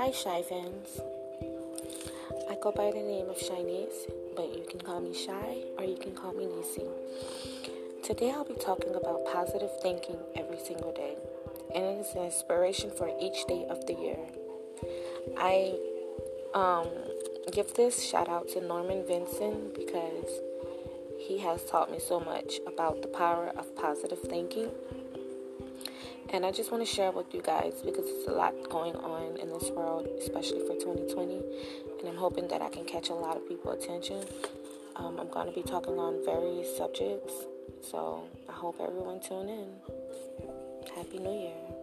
Hi, Shy fans. I go by the name of Shyness, but you can call me Shy or you can call me Nisi. Today I'll be talking about positive thinking every single day, and it is an inspiration for each day of the year. I um, give this shout out to Norman Vincent because he has taught me so much about the power of positive thinking and I just want to share with you guys because it's a lot going on in this world, especially for 2020. And I'm hoping that I can catch a lot of people' attention. Um, I'm going to be talking on various subjects. So I hope everyone tune in. Happy New Year.